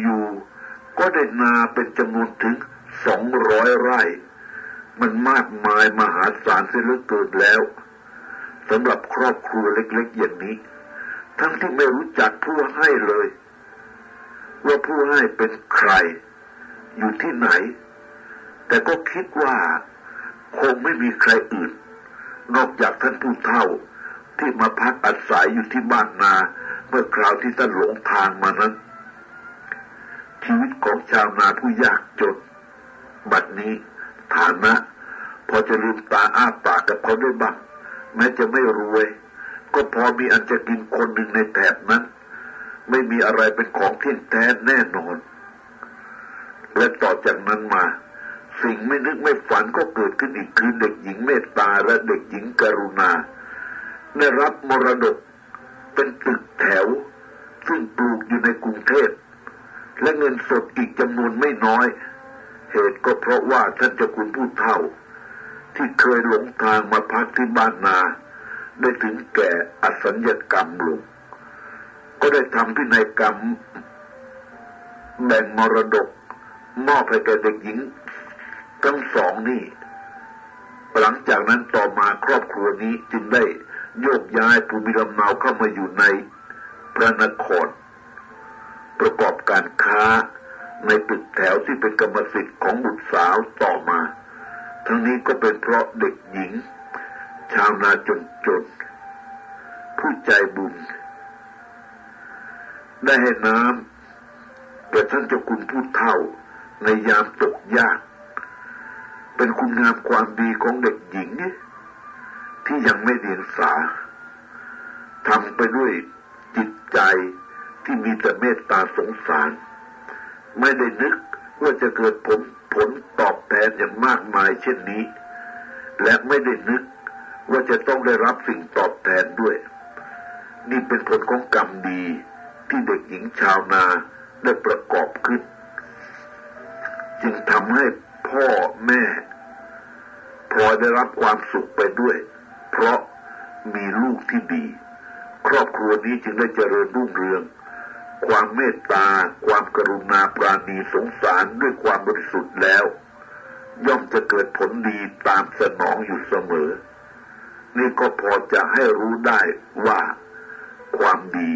อยู่ๆก็ได้นาเป็นจำนวนถึงสองร้อยไร่ มันมากมายมหาศาลเสียเหลือเกินแล้วสำหรับครอบครัวเล็กๆอย่างนี้ ทั้งที่ไม่รู้จักผู้ให้เลย ว่าผู้ให้เป็นใคร อยู่ที่ไหน แต่ก็คิดว่าคงไม่มีใครอื่น นอกจากท่านผู้เฒ่าที่มาพักอาศัยอยู่ที่บ้านนา เมื่อคราวที่ท่านหลงทางมานั้น ชีวิตของชาวนาผู้ยากจนบัดนี้ฐานะ พอจะลืมตาอ้าปากกับเขาได้บ้างแม้จะไม่รวย ก็พอมีอันจะกินคนหนึ่งในแถบนั้น ไม่มีอะไรเป็นของเที่ยงแท้แน่นอน และต่อจากนั้นมา สิ่งไม่นึกไม่ฝันก็เกิดขึ้นอีกคือเด็กหญิงเมตตาและเด็กหญิงกรุณา ได้รับมรดกเป็นตึกแถว ซึ่งปลูกอยู่ในกรุงเทพและเงินสดอีกจำนวนไม่น้อย เหตุก็เพราะว่าท่านเจ้าคุณผู้เฒ่า ที่เคยหลงทางมาพักที่บ้านนา ได้ถึงแก่อสัญญกรรมลง ก็ได้ทำพินัยกรรม แบ่งมรดก มอบให้แก่เด็กหญิง ทั้งสองนี่ หลังจากนั้นต่อมาครอบครัวนี้จึงได้โยกย้ายภูมิลำเนาเข้ามาอยู่ในพระนคร ประกอบการค้าในตึกแถวที่เป็นกรรมสิทธิ์ของบุตรสาวต่อมา ทั้งนี้ก็เป็นเพราะเด็กหญิง ชาวนาจนจนผู้ใจบุญ ได้ให้น้ำแต่ท่านเจ้าคุณผู้เฒ่า ในยามตกยาก เป็นคุณงามความดีของเด็กหญิง ที่ยังไม่เรียนสาทำไปด้วยจิตใจที่มีแต่เมตตาสงสาร ไม่ได้นึกว่าจะเกิดผลผลตอบแทนอย่างมากมายเช่นนี้ และไม่ได้นึกว่าจะต้องได้รับสิ่งตอบแทนด้วย นี่เป็นผลของกรรมดี ที่เด็กหญิงชาวนาได้ประกอบขึ้น จึงทำให้พ่อแม่พลอยได้รับความสุขไปด้วย เพราะมีลูกที่ดี ครอบครัวนี้จึงได้เจริญรุ่งเรือง ความเมตตา ความกรุณาปราณีสงสารด้วยความบริสุทธิ์แล้ว ย่อมจะเกิดผลดีตามสนองอยู่เสมอ นี่ก็พอจะให้รู้ได้ว่าความดี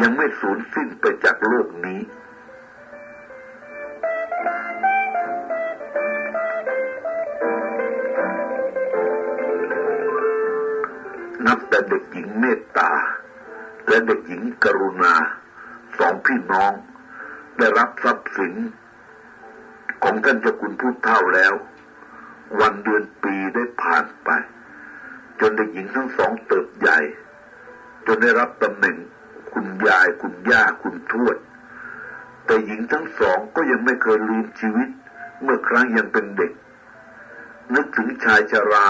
ยังไม่สูญสิ้นไปจากโลกนี้ นับแต่เด็กหญิงเมตตา และเด็กหญิงกรุณาสองพี่น้อง ได้รับทรัพย์สิน ของท่านเจ้าคุณผู้เฒ่าแล้ว วันเดือนปีได้ผ่านไป จนเด็กหญิงทั้งสองเติบใหญ่ จนได้รับตำแหน่ง คุณยายคุณย่าคุณทวด แต่หญิงทั้งสองก็ยังไม่เคยลืมชีวิต เมื่อครั้งยังเป็นเด็ก นึกถึงชายชรา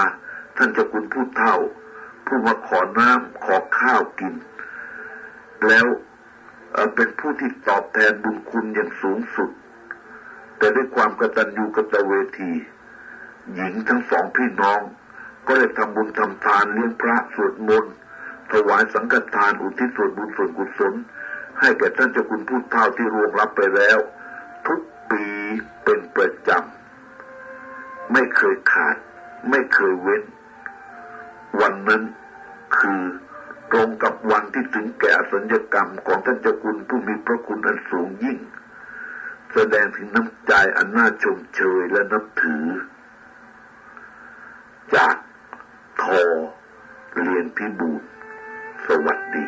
ท่านเจ้าคุณผู้เฒ่า ผู้มาขอน้ำขอข้าวกิน แล้วเป็นผู้ที่ตอบแทนบุญคุณอย่างสูงสุด แต่ด้วยความกตัญญูกตเวที หญิงทั้งสองพี่น้อง ก็ได้ทำบุญทำทานเลี้ยงพระสวดมนต์ ถวายสังฆทานอุทิศส่วนบุญส่วนกุศล ให้แก่ท่านเจ้าคุณผู้เฒ่าที่ร่วงรับไปแล้ว ทุกปีเป็นประจำ ไม่เคยขาด ไม่เคยเว้น วันนั้นคือตรงกับวันที่ถึงแก่สัญญกรรมของท่านเจ้าคุณผู้มีพระคุณอันสูงยิ่ง แสดงถึงน้ำใจอันน่าชมเชยและนับถือ จากทอเรียนพิบูล สวัสดี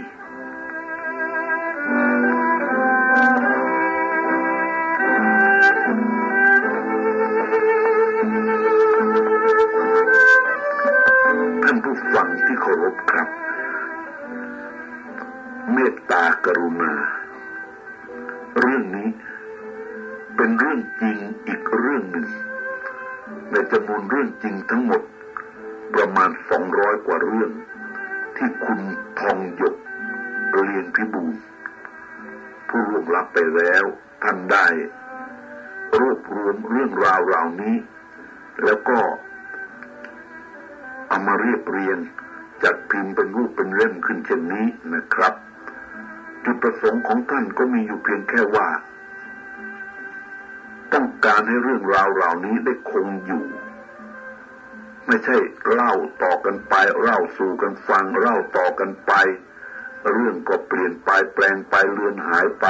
ท่านผู้ฟังที่เคารพครับ เมตตากรุณา เรื่องนี้เป็นเรื่องจริงอีกเรื่องหนึ่งในจำนวนเรื่องจริงทั้งหมดประมาณสองร้อยกว่าเรื่อง ที่คุณทองหยกเรียนพิบูลผู้ร่วงลับไปแล้วท่านได้รวบรวมเรื่องราวเหล่านี้ แล้วก็เอามาเรียบเรียงจัดพิมพ์เป็นรูปเป็นเล่มขึ้นเช่นนี้นะครับจุดประสงค์ของท่านก็มีอยู่เพียงแค่ว่า ต้องการให้เรื่องราวเหล่านี้ได้คงอยู่ ไม่ใช่เล่าต่อกันไปเล่าสู่กันฟังเล่าต่อกันไป เรื่องก็เปลี่ยนไปแปลงไปเลือนหายไป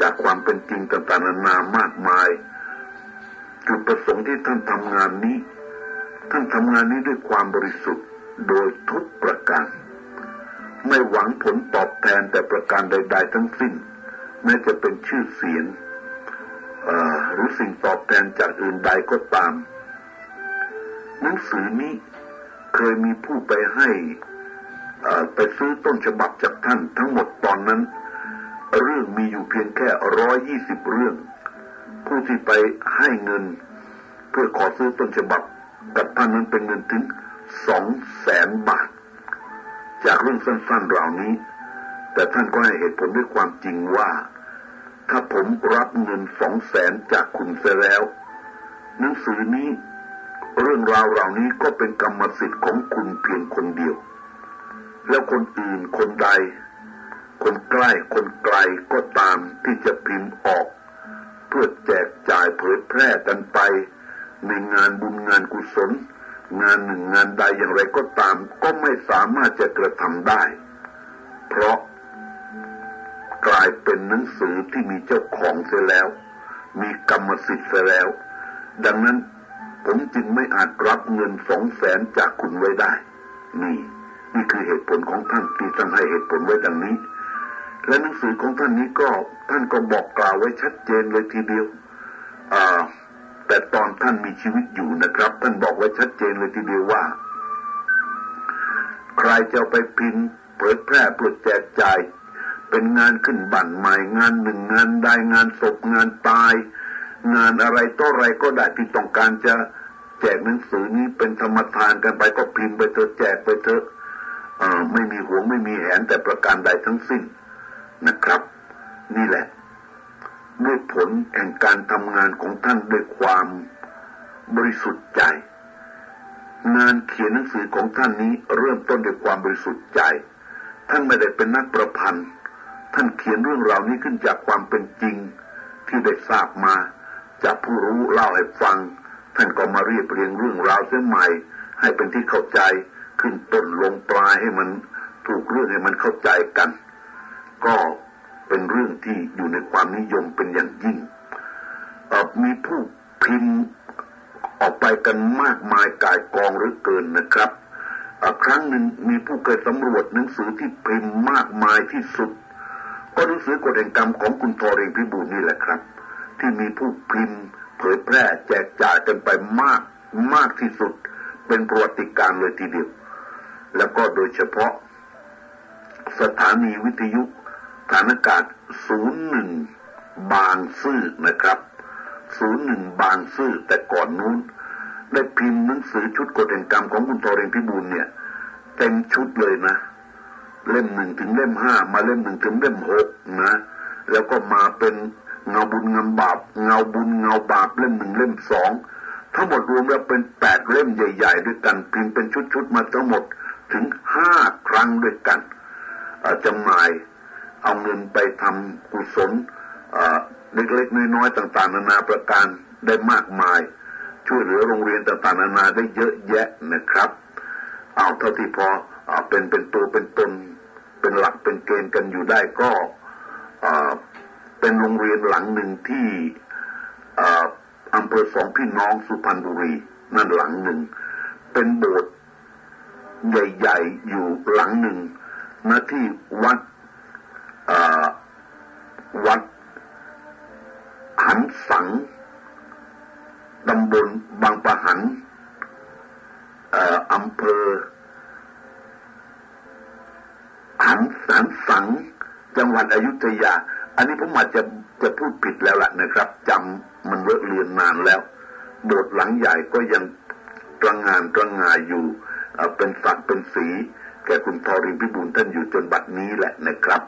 จากความเป็นจริงต่างๆนานามากมายจุดประสงค์ที่ท่านทำงานนี้ ท่านทำงานนี้ด้วยความบริสุทธิ์โดยทุกประการ ไม่หวังผลตอบแทนแต่ประการใด ๆ ทั้งสิ้นแม้จะเป็นชื่อเสียงหรือสิ่งตอบแทนจากอื่นใดก็ตาม หนังสือนี้เคยมีผู้ไปให้ไปซื้อต้นฉบับจากท่านทั้งหมดตอนนั้น เรื่องมีอยู่เพียงแค่ร้อยยี่สิบเรื่อง ผู้ที่ไปให้เงิน เพื่อขอซื้อต้นฉบับกับท่านนั้นเป็นเงินถึงสองแสนบาท จากเรื่องสั้นๆเหล่านี้ แต่ท่านก็ให้เหตุผลด้วยความจริงว่า ถ้าผมรับเงินสองแสนจากคุณเสียแล้ว หนังสือนี้ เรื่องราวเหล่านี้ก็เป็นกรรมสิทธิ์ของคุณเพียงคนเดียว แล้วคนอื่นคนใด คนใกล้คนไกลก็ตามที่จะพิมพ์ออก เพื่อแจกจ่ายเผยแพร่กันไป ในงานบุญงานกุศล งานหนึ่งงานใดอย่างไรก็ตาม ก็ไม่สามารถจะกระทำได้ เพราะกลายเป็นหนังสือที่มีเจ้าของเสียแล้ว มีกรรมสิทธิ์เสียแล้ว ดังนั้น ผมจึงไม่อาจรับเงินสองแสนจากคุณไว้ได้ นี่นี่คือเหตุผลของท่านที่ท่านให้เหตุผลไว้ดังนี้ และหนังสือของท่านนี้ก็ท่านก็บอกกล่าวไว้ชัดเจนเลยทีเดียวแต่ตอนท่านมีชีวิตอยู่นะครับ ท่านบอกไว้ชัดเจนเลยทีเดียวว่า ใครจะไปพิมพ์เผยแพร่ปลดแจกจ่ายเป็นงานขึ้นบั่นใหม่งานหนึ่งงานใดงานศพงานตาย งานอะไรต่ออะไรก็ได้ที่ต้องการจะแจกหนังสือนี้เป็นธรรมทานกันไปก็พิมพ์ไปเถอะแจกไปเถอะไม่มีหวงไม่มีแหนแต่ประการใดทั้งสิ้นนะครับ นี่แหละด้วยผลแห่งการทำงานของท่านด้วยความบริสุทธิ์ใจ งานเขียนหนังสือของท่านนี้เริ่มต้นด้วยความบริสุทธิ์ใจ ท่านไม่ได้เป็นนักประพันธ์ ท่านเขียนเรื่องราวนี้ขึ้นจากความเป็นจริงที่ได้ทราบมา จากผู้รู้เล่าให้ฟัง ท่านก็มาเรียบเรียงเรื่องราวเสียใหม่ ให้เป็นที่เข้าใจขึ้นต้นลงปลายให้มันถูกเรื่องให้มันเข้าใจกัน ก็เป็นเรื่องที่อยู่ในความนิยมเป็นอย่างยิ่งมีผู้พิมพ์ออกไปกันมากมายกายกองหรือเกินนะครับครั้งหนึ่งมีผู้เคยสำรวจหนังสือที่พิมพ์มากมายที่สุด ก็หนังสือกฎแห่งกรรมของคุณทอเรงพิบูลนี่แหละครับ ที่มีผู้พิมพ์ เผยแพร่แจกจ่ายกันไปมากมากที่สุด เป็นประวัติการเลยทีเดียว แล้วก็โดยเฉพาะ สถานีวิทยุฐานอากาศศูนย์หนึ่งบางซื่อนะครับศูนย์หนึ่งบางซื่อแต่ก่อนนู้น ได้พิมพ์หนังสือชุดกฎแห่งกรรมของคุณทอเรงพิบูลเนี่ย เต็มชุดเลยนะ เล่มหนึ่งถึงเล่มห้ามาเล่มหนึ่งถึงเล่มหกนะ แล้วก็มาเป็น เงาบุญเงาบาปเงาบุญเงาบาปเล่มหนึ่งเล่มสองทั้งหมดรวมแล้วเป็นแปดเล่มใหญ่ ๆ ด้วยกันพิมพ์เป็นชุดๆมาทั้งหมดถึงห้าครั้งด้วยกันจำหน่ายเอาเงินไปทำกุศลเล็กๆน้อยๆต่างๆ นานาประการได้มากมาย ช่วยเหลือโรงเรียนต่างๆ นานาได้เยอะแยะนะครับ เอาเท่าที่พอเป็นเป็นตัวเป็นตนเป็นหลักเป็นเกณฑ์กันอยู่ได้ก็ เป็นโรงเรียนหลังหนึ่งที่อำเภอสองพี่น้องสุพรรณบุรี นั่นหลังหนึ่ง เป็นโบสถ์ใหญ่ๆ อยู่หลังหนึ่งณที่วัดวัดหันสังตำบลบางปะหันอำเภอหันสันสัง จังหวัดอยุธยา อันนี้ผมอาจจะจะพูดผิดแล้วล่ะนะครับจำมันเลอะเลือนนานแล้ว โบสถ์หลังใหญ่ก็ยังตระงานตระงายอยู่เป็นสักเป็นสี แก่คุณทอรินพิบูลท่านอยู่จนบัดนี้แหละนะครับ